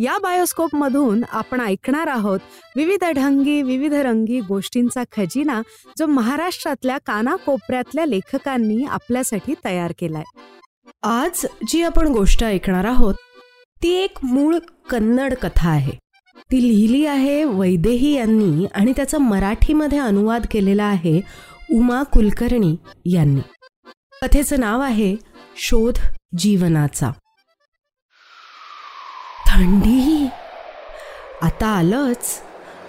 या बायोस्कोप मधून आपण ऐकणार आहोत विविध ढंगी विविध रंगी गोष्टींचा खजिना जो महाराष्ट्रातल्या कानाकोपऱ्यातल्या लेखकांनी आपल्यासाठी तयार केलाय. आज जी आपण गोष्ट ऐकणार आहोत ती एक मूळ कन्नड कथा आहे. ती लिहिली आहे वैदेही यांनी आणि त्याचा मराठीमध्ये अनुवाद केलेला आहे उमा कुलकर्णी यांनी. कथेचं नाव आहे शोध जीवनाचा. थंडी. आता आलंच.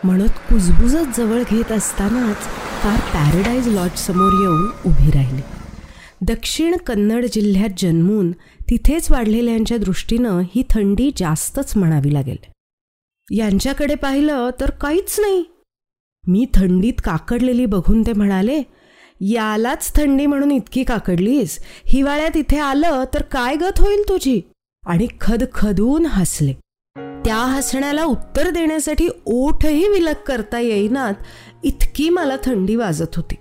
म्हणत कुजबुजत जवळ घेत असतानाच कार पॅराडाईज लॉज समोर येऊन उभी राहिली. दक्षिण कन्नड जिल्ह्यात जन्मून तिथेच वाढलेल्यांच्या दृष्टीनं ही थंडी जास्तच म्हणावी लागेल. यांच्याकडे पाहिलं तर काहीच नाही. मी थंडीत काकडलेली बघून ते म्हणाले यालाच थंडी म्हणून इतकी काकडलीस? हिवाळ्यात इथे आलं तर काय गत होईल तुझी? आणि खदखदून हसले. त्या हसण्याला उत्तर देण्यासाठी ओठही विलग करता येईनात इतकी मला थंडी वाजत होती.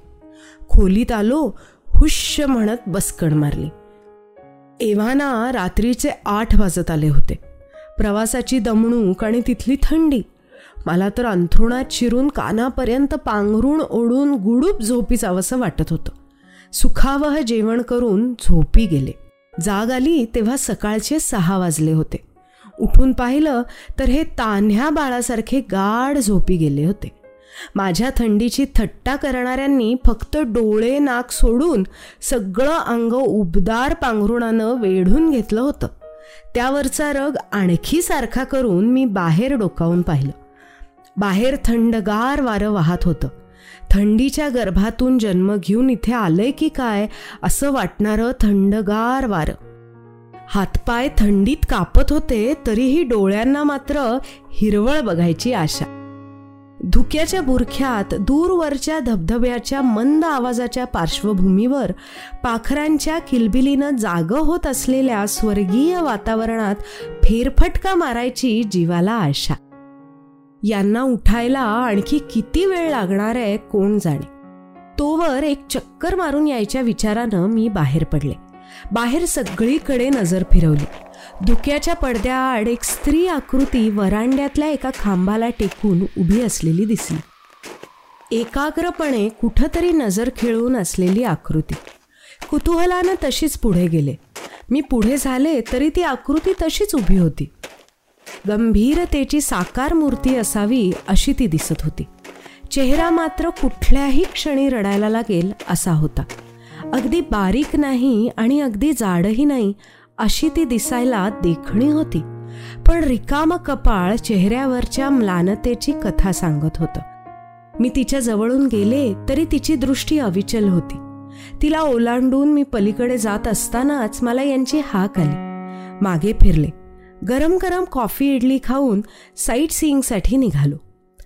खोलीत आलो हुश्य म्हणत बसकण मारली. एव्हाना रात्रीचे आठ वाजत आले होते. प्रवासाची दमणूक आणि तिथली थंडी. मला तर अंथरुणात शिरून कानापर्यंत पांघरून ओढून गुडूप झोपी जावंसं वाटत होतं. सुखावह जेवण करून झोपी गेले. जाग आली तेव्हा सकाळचे सहा वाजले होते. उठून पाहिलं तर हे तान्ह्या बाळासारखे गाढ झोपी गेले होते. माझ्या थंडीची थट्टा करणाऱ्यांनी फक्त डोळे नाक सोडून सगळं अंग उबदार पांघरुणानं वेढून घेतलं होतं. त्यावरचा रग आणखी सारखा करून मी बाहेर डोकावून पाहिलं. बाहेर थंडगार वारं वाहत होतं. थंडीच्या गर्भातून जन्म घेऊन इथे आलंय की काय? असं वाटणारं थंडगार वारं. हातपाय थंडीत कापत होते तरीही डोळ्यांना मात्र हिरवळ बघायची आशा. धुक्याच्या बुरख्यात दूरवरच्या धबधब्याच्या मंद आवाजाच्या पार्श्वभूमीवर पाखरांच्या किलबिलीनं जाग होत असलेल्या स्वर्गीय वातावरणात फेरफटका मारायची जीवाला आशा. यांना उठायला आणखी किती वेळ लागणार आहे कोण जाणे? तोवर एक चक्कर मारून यायच्या विचारानं मी बाहेर पडले. बाहेर सगळीकडे नजर फिरवली. धुक्याच्या पडद्याआड एक स्त्री आकृती वरांड्यातल्या एका खांबाला टेकून उभी असलेली दिसली. एकाग्रपणे कुठंतरी नजर खेळून असलेली आकृती. कुतूहलानं तशीच पुढे गेले. मी पुढे झाले तरी ती आकृती तशीच उभी होती. गंभीरतेची साकार मूर्ती असावी अशी ती दिसत होती. चेहरा मात्र कुठल्याही क्षणी रडायला लागेल असा होता. अगदी बारीक नाही आणि अगदी जाडही नाही अशी ती दिसायला देखणी होती. पण रिकाम कपाळ चेहऱ्यावरच्या म्लानतेची कथा सांगत होतं. मी तिच्या जवळून गेले तरी तिची दृष्टी अविचल होती. तिला ओलांडून मी पलीकडे जात असतानाच मला यांची हाक आली. मागे फिरले. गरम गरम कॉफी इडली खाऊन साईट सीईंगसाठी निघालो.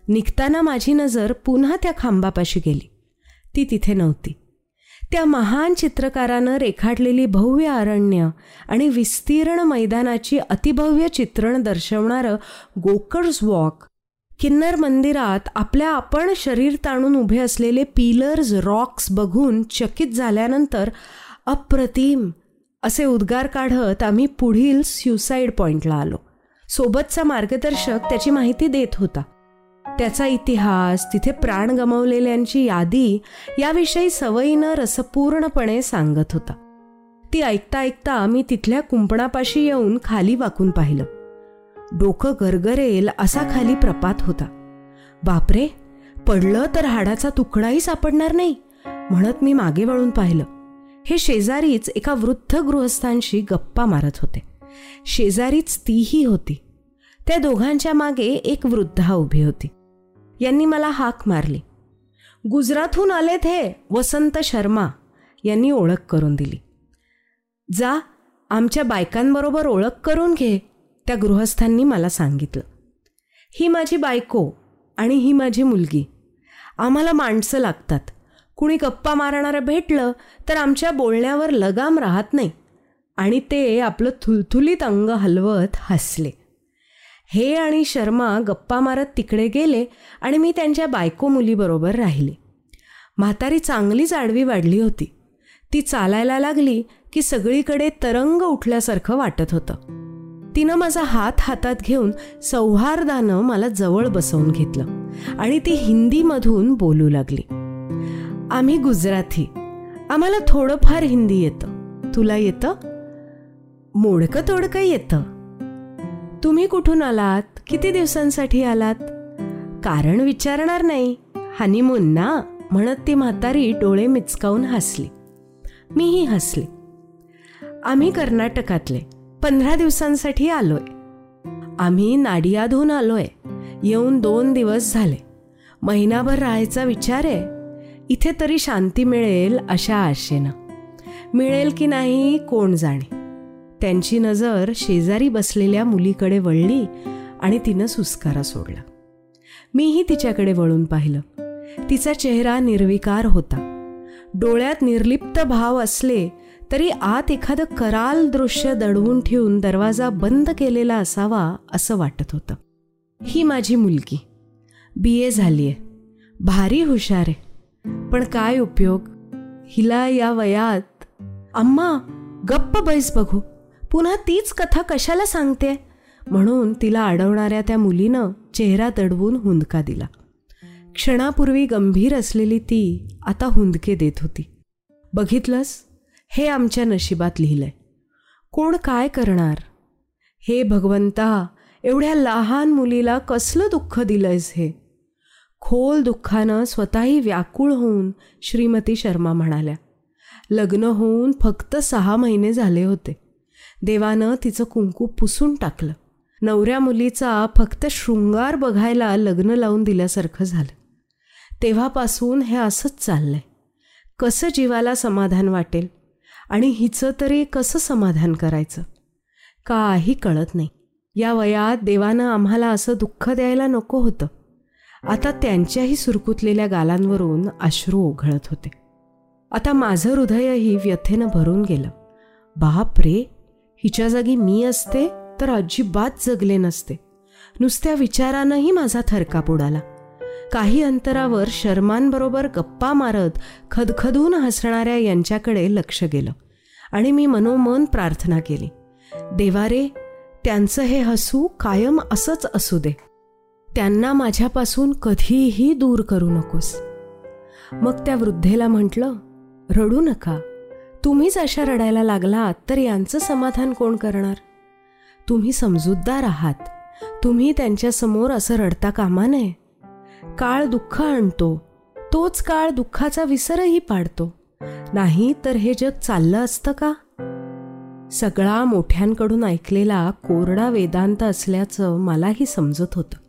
निघताना माझी नजर पुन्हा त्या खांबापाशी गेली. ती तिथे नव्हती. त्या महान चित्रकारानं रेखाटलेली भव्य अरण्य आणि विस्तीर्ण मैदानाची अतिभव्य चित्रण दर्शवणारं गोकर्स वॉक किन्नर मंदिरात आपल्या आपण शरीर ताणून उभे असलेले पिलर्स रॉक्स बघून चकित झाल्यानंतर अप्रतिम असे उद्गार काढत आम्ही पुढील स्युसाईड पॉईंटला आलो. सोबतचा मार्गदर्शक त्याची माहिती देत होता. त्याचा इतिहास तिथे प्राण गमावलेल्यांची यादी याविषयी सवयीनं रसपूर्णपणे सांगत होता. ती ऐकता ऐकता मी तिथल्या कुंपणापाशी येऊन खाली वाकून पाहिलं. डोकं गरगरेल असा खाली प्रपात होता. बापरे पडलं तर हाडाचा तुकडाही सापडणार नाही म्हणत मी मागे वळून पाहिलं. हे शेजारीच एका वृद्ध गृहस्थांशी गप्पा मारत होते. शेजारीच तीही होती. त्या दोघांच्या मागे एक वृद्धा उभी होती. यांनी मला हाक मारली. गुजरातहून आलेत हे वसंत शर्मा यांनी ओळख करून दिली. जा आमच्या बायकांबरोबर ओळख करून घे त्या गृहस्थांनी मला सांगितलं. ही माझी बायको आणि ही माझी मुलगी. आम्हाला माणसं लागतात. कुणी गप्पा मारणारं भेटलं तर आमच्या बोलण्यावर लगाम राहत नाही. आणि ते आपलं थुलथुलीत अंग हलवत हसले. हे आणि शर्मा गप्पा मारत तिकडे गेले आणि मी त्यांच्या बायको मुलीबरोबर राहिले. म्हातारी चांगलीच आडवी वाढली होती. ती चालायला लागली की सगळीकडे तरंग उठल्यासारखं वाटत होतं. तिनं माझा हात हातात घेऊन सौहार्दानं मला जवळ बसवून घेतलं आणि ती हिंदीमधून बोलू लागली. आम्ही गुजराती आम्हाला थोडंफार हिंदी येतं. तुला येतं? मोडकं तोडकं येतं. तुम्ही कुठून आलात? किती दिवसांसाठी आलात? कारण विचारणार नाही. हनीमून ना? म्हणत ती म्हातारी डोळे मिचकावून हसली. मीही हसले. आम्ही कर्नाटकातले. पंधरा दिवसांसाठी आलोय. आम्ही नाडियाधून आलोय. येऊन दोन दिवस झाले. महिनाभर राहायचा विचार आहे. इथे तरी शांती मिळेल अशा आशेनं. मिळेल की नाही कोण जाणे. त्यांची नजर शेजारी बसलेल्या मुलीकडे वळली आणि तिनं सुस्कारा सोडला. मीही तिच्याकडे वळून पाहिलं. तिचा चेहरा निर्विकार होता. डोळ्यात निर्लिप्त भाव असले तरी आत एखादं कराल दृश्य दडवून ठेवून दरवाजा बंद केलेला असावा असं वाटत होतं. ही माझी मुलगी. बी. ए. झाली आहे भारी हुशार आहे. पण काय उपयोग? हिला या वयात अम्मा गप्प बैस बघू. पुन्हा तीच कथा कशाला सांगते? म्हणून तिला अडवणाऱ्या त्या मुलीनं चेहरा दडवून हुंदका दिला. क्षणापूर्वी गंभीर असलेली ती आता हुंदके देत होती. बघितलंस? हे आमच्या नशिबात लिहिलंय. कोण काय करणार? हे भगवंता एवढ्या लहान मुलीला कसलं दुःख दिलंयस हे? खोल दुःखानं स्वतःही व्याकुळ होऊन श्रीमती शर्मा म्हणाल्या लग्न होऊन फक्त सहा महिने झाले होते. देवानं तिचं कुंकू पुसून टाकलं. नवऱ्या मुलीचा फक्त शृंगार बघायला लग्न लावून दिल्यासारखं झालं. तेव्हापासून हे असंच चाललंय. कसं जीवाला समाधान वाटेल? आणि हिचं तरी कसं समाधान करायचं? काही कळत नाही. या वयात देवानं आम्हाला असं दुःख द्यायला नको होतं. आता त्यांच्याही सुरकुतलेल्या गालांवरून अश्रू ओघळत होते. आता माझं हृदयही व्यथेनं भरून गेलं. बाप रे हिच्या जागी मी असते तर अजिबात जगले नसते. नुसत्या विचारानंही माझा थरकाप उडाला. काही अंतरावर शर्मांबरोबर गप्पा मारत खदखदून हसणाऱ्या यांच्याकडे लक्ष गेलं आणि मी मनोमन प्रार्थना केली. देवारे त्यांचं हे हसू कायम असंच असू दे. त्यांना माझ्यापासून कधीही दूर करू नकोस. मग त्या वृद्धेला म्हटलं रडू नका. तुम्हीच अशा रडायला लागलात तर यांचं समाधान कोण करणार? तुम्ही समजूतदार आहात. तुम्ही त्यांच्यासमोर असं रडता कामा नये. काळ दुःख आणतो. तोच काळ दुःखाचा विसरही पाडतो. नाही तर हे जग चाललं असतं का? सगळा मोठ्यांकडून ऐकलेला कोरडा वेदांत असल्याचं मलाही समजत होतं.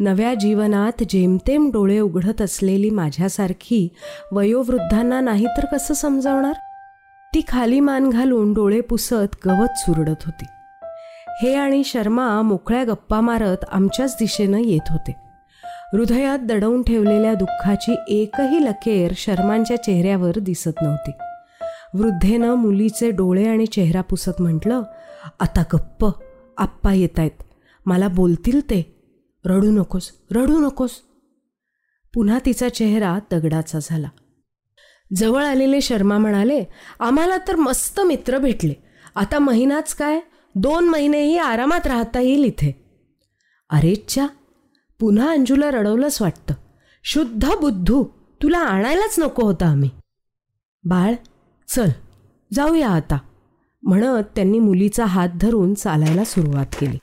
नव्या जीवनात जेमतेम डोळे उघडत असलेली माझ्यासारखी वयोवृद्धांना नाही तर कसं समजावणार? ती खाली मान घालून डोळे पुसत गवत चुरडत होती. हे आणि शर्मा मोकळ्या गप्पा मारत आमच्याच दिशेनं येत होते. हृदयात दडवून ठेवलेल्या दुःखाची एकही लकेर शर्मांच्या चेहऱ्यावर दिसत नव्हती. वृद्धेनं मुलीचे डोळे आणि चेहरा पुसत म्हटलं आता गप्प आप्पा येत आहेत मला बोलतील ते. रडू नकोस रडू नकोस. पुन्हा तिचा चेहरा दगडाचा झाला. जवळ आलेले शर्मा म्हणाले आम्हाला तर मस्त मित्र भेटले. आता महिनाच काय? दोन महिनेही आरामात राहता येईल इथे. अरेच्छा पुन्हा अंजूला रडवलंच वाटतं. शुद्ध बुद्धू तुला आणायलाच नको होता आम्ही. बाळ चल जाऊया आता. म्हणत त्यांनी मुलीचा हात धरून चालायला सुरुवात केली.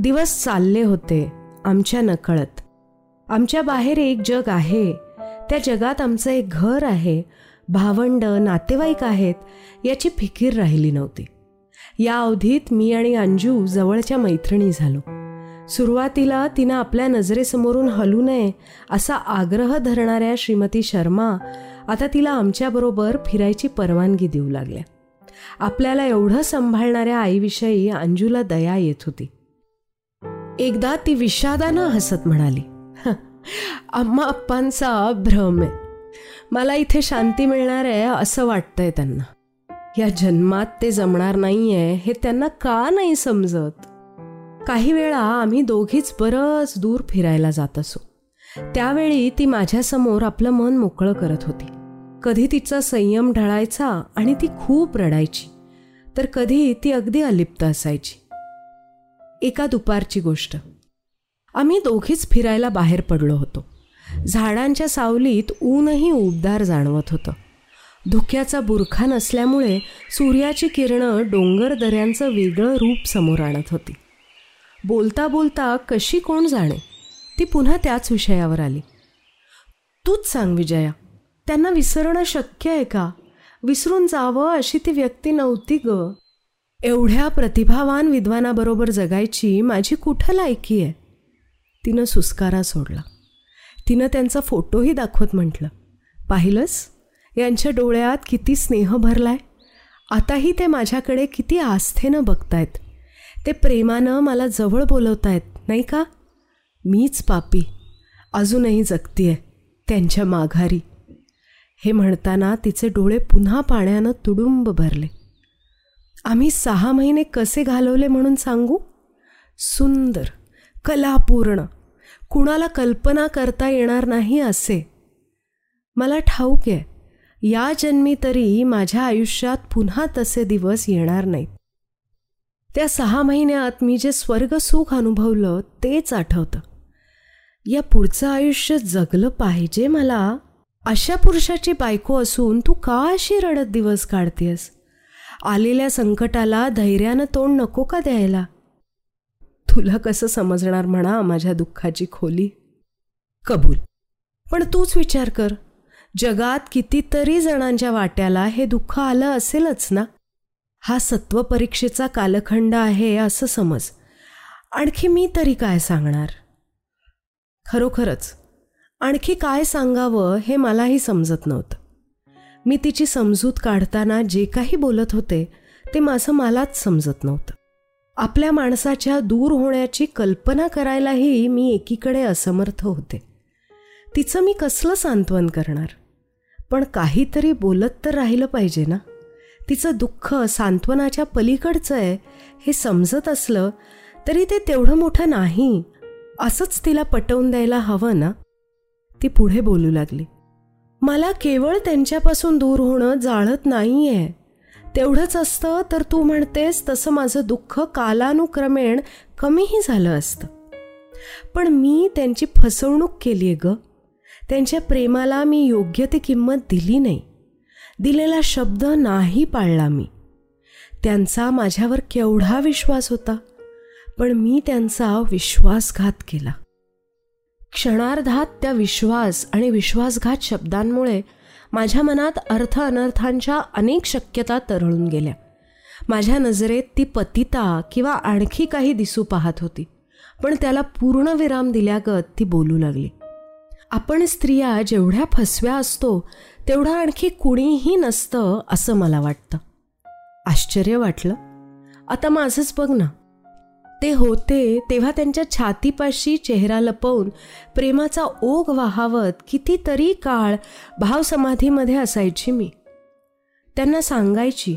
दिवस चालले होते आमच्या नकळत. आमच्या बाहेर एक जग आहे. त्या जगात आमचं एक घर आहे. भावंड नातेवाईक आहेत याची फिकीर राहिली नव्हती. या अवधीत मी आणि अंजू जवळच्या मैत्रिणी झालो. सुरुवातीला तिनं आपल्या नजरेसमोरून हलू नये असा आग्रह धरणाऱ्या श्रीमती शर्मा आता तिला आमच्याबरोबर फिरायची परवानगी देऊ लागल्या. आपल्याला एवढं सांभाळणाऱ्या आईविषयी अंजूला दया येत होती. एकदा ती विषादानं हसत म्हणाली आम्हा अप्पांचा भ्रम आहे. मला इथे शांती मिळणार आहे असं वाटतंय त्यांना. या जन्मात ते जमणार नाहीये हे त्यांना का नाही समजत? काही वेळा आम्ही दोघीच बरंच दूर फिरायला जात असो. त्यावेळी ती माझ्यासमोर आपलं मन मोकळं करत होती. कधी तिचा संयम ढळायचा आणि ती खूप रडायची. तर कधी ती अगदी अलिप्त असायची. एका दुपारची गोष्ट. आम्ही दोघीच फिरायला बाहेर पडलो होतो. झाडांच्या सावलीत ऊनही उबदार जाणवत होतं. धुक्याचा बुरखा नसल्यामुळे सूर्याची किरणं डोंगर दऱ्यांचं वेगळं रूप समोर आणत होती. बोलता बोलता कशी कोण जाणे ती पुन्हा त्याच विषयावर आली. तूच सांग विजया त्यांना विसरणं शक्य आहे का? विसरून जावं अशी ती व्यक्ती नव्हती ग. एवढ्या प्रतिभावान विद्वानाबरोबर जगायची माझी कुठं लायकी आहे? तिनं सुस्कारा सोडला. तिनं त्यांचा फोटोही दाखवत म्हटलं. पाहिलंस? यांच्या डोळ्यात किती स्नेह भरलाय. आताही ते माझ्याकडे किती आस्थेनं बघतायत. ते प्रेमानं मला जवळ बोलवतायत नाही का? मीच पापी. अजूनही जगतीये त्यांच्या माघारी. हे म्हणताना तिचे डोळे पुन्हा पाण्यानं तुडुंब भरले. आम्ही सहा महिने कसे घालवले म्हणून सांगू? सुंदर कलापूर्ण. कुणाला कल्पना करता येणार नाही असे. मला ठाऊक आहे या जन्मी तरी माझ्या आयुष्यात पुन्हा तसे दिवस येणार नाहीत. त्या सहा महिन्यात मी जे स्वर्ग सुख अनुभवलं तेच आठवतं. या पुढचं आयुष्य जगलं पाहिजे मला? अशा पुरुषाची बायको असून तू का अशी रडत दिवस काढतेस? आलेल्या संकटाला धैर्यानं तोंड नको का द्यायला? तुला कसं समजणार म्हणा माझ्या दुःखाची खोली? कबूल. पण तूच विचार कर. जगात कितीतरी जणांच्या वाट्याला हे दुःख आलं असेलच ना? हा सत्वपरीक्षेचा कालखंड आहे असं समज. आणखी मी तरी काय सांगणार? खरोखरच. आणखी काय सांगावं हे मलाही समजत नव्हतं. मी तिची समजूत काढताना जे काही बोलत होते ते माझं मलाच समजत नव्हतं. आपल्या माणसाच्या दूर होण्याची कल्पना करायलाही मी एकीकडे असमर्थ होते. तिचं मी कसलं सांत्वन करणार? पण काहीतरी बोलत तर राहिलं पाहिजे ना? तिचं दुःख सांत्वनाच्या पलीकडचं आहे हे समजत असलं तरी ते तेवढं मोठं नाही असंच तिला पटवून द्यायला हवं ना? ती पुढे बोलू लागली. मला केवळ त्यांच्यापासून दूर होणं जाळत नाही आहे तेवढंच असतं तर तू म्हणतेस तसं माझं दुःख कालानुक्रमेण कमीही झालं असतं. पण मी त्यांची फसवणूक केली आहे ग. त्यांच्या प्रेमाला मी योग्य ती किंमत दिली नाही. दिलेला शब्द नाही पाळला मी. त्यांचा माझ्यावर केवढा विश्वास होता. पण मी त्यांचा विश्वासघात केला. क्षणार्धात त्या विश्वास आणि विश्वासघात शब्दांमुळे माझ्या मनात अर्थ अनर्थांच्या अनेक शक्यता तरळून गेल्या. माझ्या नजरेत ती पतिता किंवा आणखी काही दिसू पाहत होती पण त्याला पूर्ण विराम दिल्यागत ती बोलू लागली. आपण स्त्रिया जेवढ्या फसव्या असतो तेवढं आणखी कुणीही नसतं असं मला वाटतं. आश्चर्य वाटलं. आता माझंच बघ ना. ते होते तेव्हा त्यांच्या छातीपाशी चेहरा लपवून प्रेमाचा ओघ वाहावत कितीतरी काळ भावसमाधीमध्ये असायची मी. त्यांना सांगायची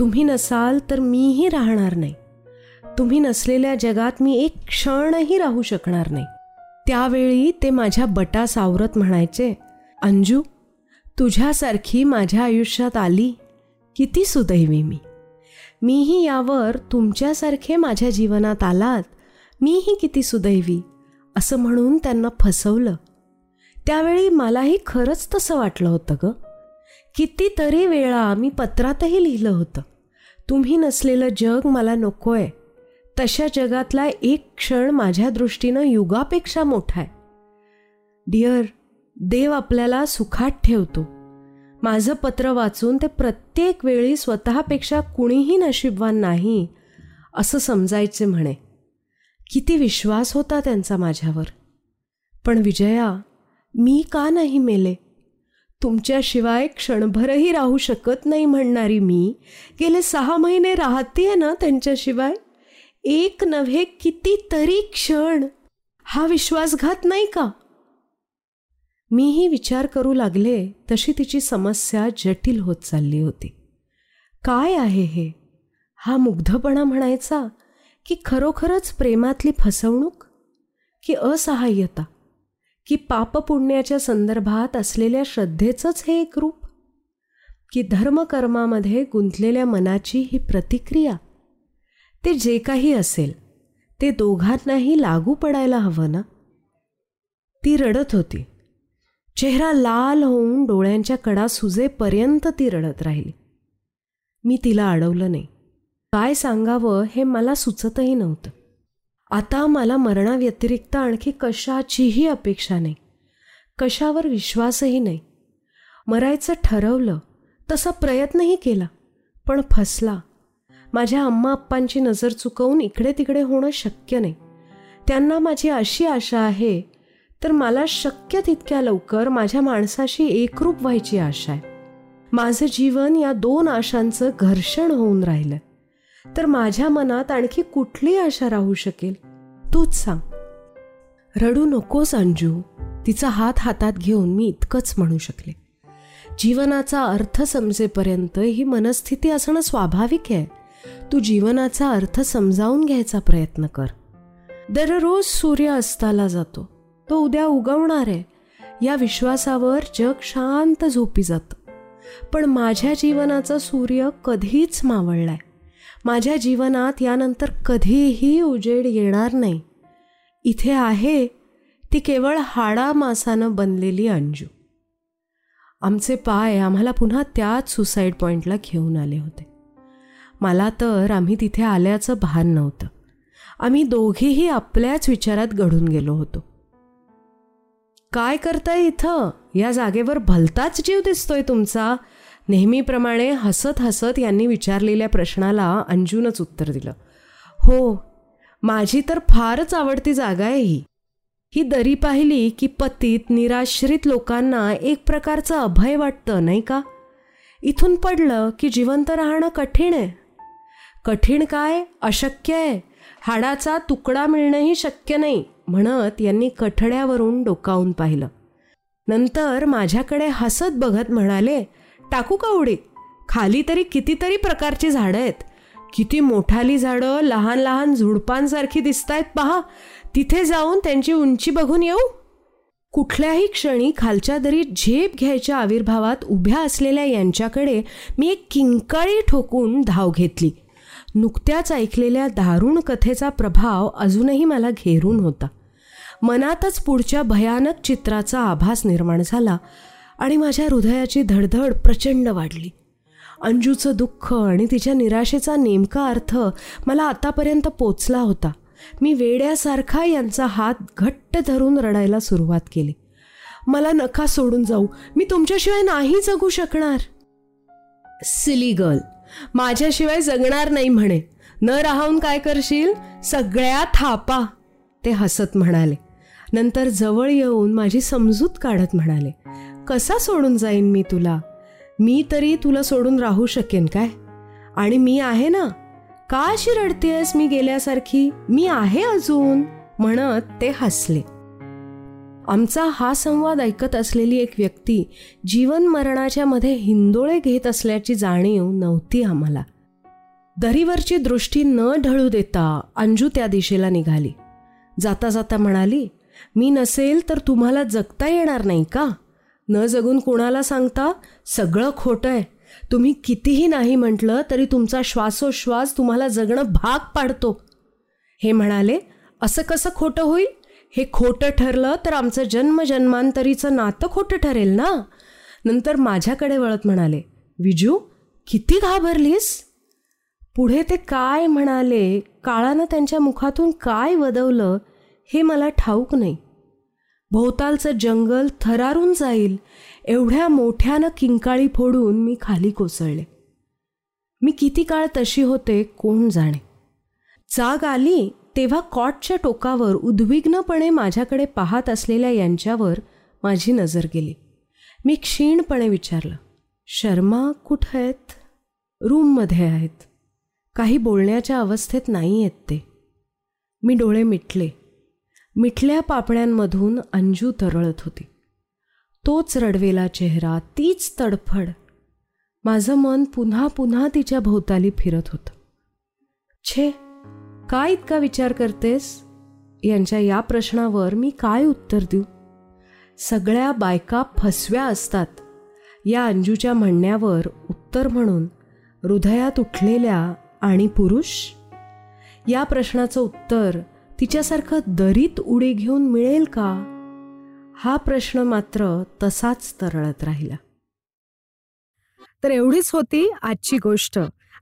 तुम्ही नसाल तर मीही राहणार नाही. तुम्ही नसलेल्या जगात मी एक क्षणही राहू शकणार नाही. त्यावेळी ते माझ्या बटा सावरत म्हणायचे अंजू तुझ्यासारखी माझ्या आयुष्यात आली किती सुदैवी मी. मीही यावर तुमच्यासारखे माझ्या जीवनात आलात. मीही किती सुदैवी असं म्हणून त्यांना फसवलं. त्यावेळी मलाही खरंच तसं वाटलं होतं ग. कितीतरी वेळा मी पत्रातही लिहिलं होतं. तुम्ही नसलेलं जग मला नकोय. तशा जगातला एक क्षण माझ्या दृष्टीनं युगापेक्षा मोठा आहे. डिअर देव आपल्याला सुखात ठेवतो. माझं पत्र वाचून ते प्रत्येक वेळी स्वतःपेक्षा कुणीही नशीबवान नाही असं समजायचे म्हणे. किती विश्वास होता त्यांचा माझ्यावर. पण विजया मी का नाही मेले? तुमच्याशिवाय क्षणभरही राहू शकत नाही म्हणणारी मी गेले सहा महिने राहते ना त्यांच्याशिवाय? एक नव्हे कितीतरी क्षण. हा विश्वासघात नाही का? मीही विचार करू लागले तशी तिची समस्या जटिल होत चालली होती. काय आहे हे? हा मुग्धपणा म्हणायचा की खरोखरच प्रेमातली फसवणूक? की असहाय्यता? की पापपुण्याच्या संदर्भात असलेल्या श्रद्धेचंच हे एक रूप? की धर्मकर्मामध्ये गुंतलेल्या मनाची ही प्रतिक्रिया? ते जे काही असेल ते दोघांनाही लागू पडायला हवं ना? ती रडत होती. चेहरा लाल होऊन डोळ्यांच्या कडा सुजेपर्यंत ती रडत राहिली. मी तिला अडवलं नाही. काय सांगावं हे मला सुचतही नव्हतं. आता मला मरणाव्यतिरिक्त आणखी कशाचीही अपेक्षा नाही. कशावर विश्वासही नाही. मरायचं ठरवलं तसा प्रयत्नही केला पण फसला. माझ्या अम्मा अप्पांची नजर चुकवून इकडे तिकडे होणं शक्य नाही. त्यांना माझी अशी आशा आहे तर मला शक्य तितक्या लवकर माझ्या माणसाशी एकरूप व्हायची आशा आहे. माझं जीवन या दोन आशांचं घर्षण होऊन राहिलं. तर माझ्या मनात आणखी कुठली आशा राहू शकेल? तूच सांग. रडू नकोस अंजू. तिचा हात हातात घेऊन मी इतकंच म्हणू शकले. जीवनाचा अर्थ समजेपर्यंत ही मनस्थिती असणं स्वाभाविक आहे. तू जीवनाचा अर्थ समजावून घ्यायचा प्रयत्न कर. दररोज सूर्य अस्ताला जातो. तो उद्या उगवणार आहे. या विश्वासावर जग शांत झोपी जातं. पण माझ्या जीवनाचा सूर्य कधीच मावळलाय. माझ्या जीवनात यानंतर कधीही उजेड येणार नाही. इथे आहे ती केवळ हाडा मासानं बनलेली अंजू. आमचे पाय आम्हाला पुन्हा त्याच सुसाईड पॉईंटला घेऊन आले होते. मला तर आम्ही तिथे आल्याचं भान नव्हतं. आम्ही दोघेही आपल्याच विचारात घडून गेलो होतो. काय करताय इथं? या जागेवर भलताच जीव दिसतोय तुमचा. नेहमीप्रमाणे हसत हसत यांनी विचारलेल्या प्रश्नाला अंजूनच उत्तर दिलं. हो माझी तर फारच आवडती जागा आहे ही. ही दरी पाहिली की पतीत निराश्रित लोकांना एक प्रकारचं अभय वाटतं नाही का? इथून पडलं की जिवंत राहणं कठीण आहे. कठीण काय? अशक्य आहे. हाडाचा तुकडा मिळणंही शक्य नाही. म्हणत यांनी कठड्यावरून डोकावून पाहिलं. नंतर माझ्याकडे हसत बघत म्हणाले टाकू का उडी? खाली तरी कितीतरी प्रकारची झाडं आहेत. किती मोठाली झाडं लहान लहान झुडपांसारखी दिसत आहेत पहा. तिथे जाऊन त्यांची उंची बघून येऊ. कुठल्याही क्षणी खालच्या दरीत झेप घ्यायच्या आविर्भावात उभ्या असलेल्या यांच्याकडे मी एक किंकाळी ठोकून धाव घेतली. नुकत्याच ऐकलेल्या दारुण कथेचा प्रभाव अजूनही मला घेरून होता. मनातच पुढच्या भयानक चित्राचा आभास निर्माण झाला आणि माझ्या हृदयाची धडधड प्रचंड वाढली. अंजूचं दुःख आणि तिच्या निराशेचा नेमका अर्थ मला आतापर्यंत पोचला होता. मी वेड्यासारखा यांचा हात घट्ट धरून रडायला सुरुवात केली. मला नका सोडून जाऊ. मी तुमच्याशिवाय नाही जगू शकणार. सिली गर्ल माझ्याशिवाय जगणार नाही म्हणे. न राहून काय करशील? सगळ्या थापा ते हसत म्हणाले. नंतर जवळ येऊन माझी समजूत काढत म्हणाले कसा सोडून जाईन मी तुला? मी तरी तुला सोडून राहू शकेन काय? आणि मी आहे ना? का अशी रडतेस मी गेल्यासारखी? मी आहे अजून? म्हणत ते हसले. आमचा हा संवाद ऐकत असलेली एक व्यक्ती जीवन मरणाच्या मध्ये हिंदोळे घेत असल्याची जाणीव नव्हती आम्हाला. दरीवरची दृष्टी न ढळू देता अंजू त्या दिशेला निघाली. जाता जाता म्हणाली मी नसेल तर तुम्हाला जगता येणार नाही का? न जगून कोणाला सांगता? सगळं खोटं आहे. तुम्ही कितीही नाही म्हटलं तरी तुमचा श्वासोश्वास तुम्हाला जगणं भाग पाडतो. हे म्हणाले असं कसं खोटं होईल? हे खोटं ठरलं तर आमचं जन्मजन्मांतरीचं नातं खोटं ठरेल ना? नंतर माझ्याकडे वळत म्हणाले विजू किती घाबरलीस? पुढे ते काय म्हणाले काळानं त्यांच्या मुखातून काय वदवलं हे मला ठाऊक नाही. भोवतालचं जंगल थरारून जाईल एवढ्या मोठ्यानं किंकाळी फोडून मी खाली कोसळले. मी किती काळ तशी होते कोण जाणे. जाग आली तेव्हा कॉटच्या टोकावर उद्विग्नपणे माझ्याकडे पाहत असलेल्या यांच्यावर माझी नजर गेली. मी क्षीणपणे विचारलं शर्मा कुठं आहेत? रूममध्ये आहेत. काही बोलण्याच्या अवस्थेत नाही आहेत ते. मी डोळे मिटले. मिठल्या पापण्यांमधून अंजू तरळत होती. तोच रडवेला चेहरा तीच तडफड. माझं मन पुन्हा पुन्हा तिच्या भोवताली फिरत होतं. छे काय इतका विचार करतेस? यांच्या या प्रश्नावर मी काय उत्तर देऊ? सगळ्या बायका फसव्या असतात. या अंजूच्या म्हणण्यावर उत्तर म्हणून हृदयात उठलेल्या आणि पुरुष? या प्रश्नाचं उत्तर तिच्यासारखं दरीत उडी घेऊन मिळेल का? हा प्रश्न मात्र तसाच तरळत राहिला. तर एवढीच होती आजची गोष्ट.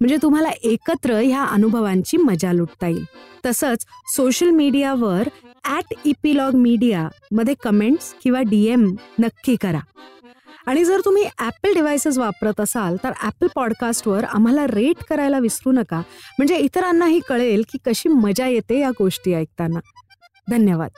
म्हणजे तुम्हाला एकत्र ह्या अनुभवांची मजा लुटता येईल. तसंच सोशल मीडियावर ॲट इपिलॉग मीडिया मध्ये कमेंट्स किंवा डी एम नक्की करा. आणि जर तुम्ही ॲपल डिव्हायसेस वापरत असाल तर ॲपल पॉडकास्टवर आम्हाला रेट करायला विसरू नका. म्हणजे इतरांनाही कळेल की कशी मजा येते या गोष्टी ऐकताना. धन्यवाद.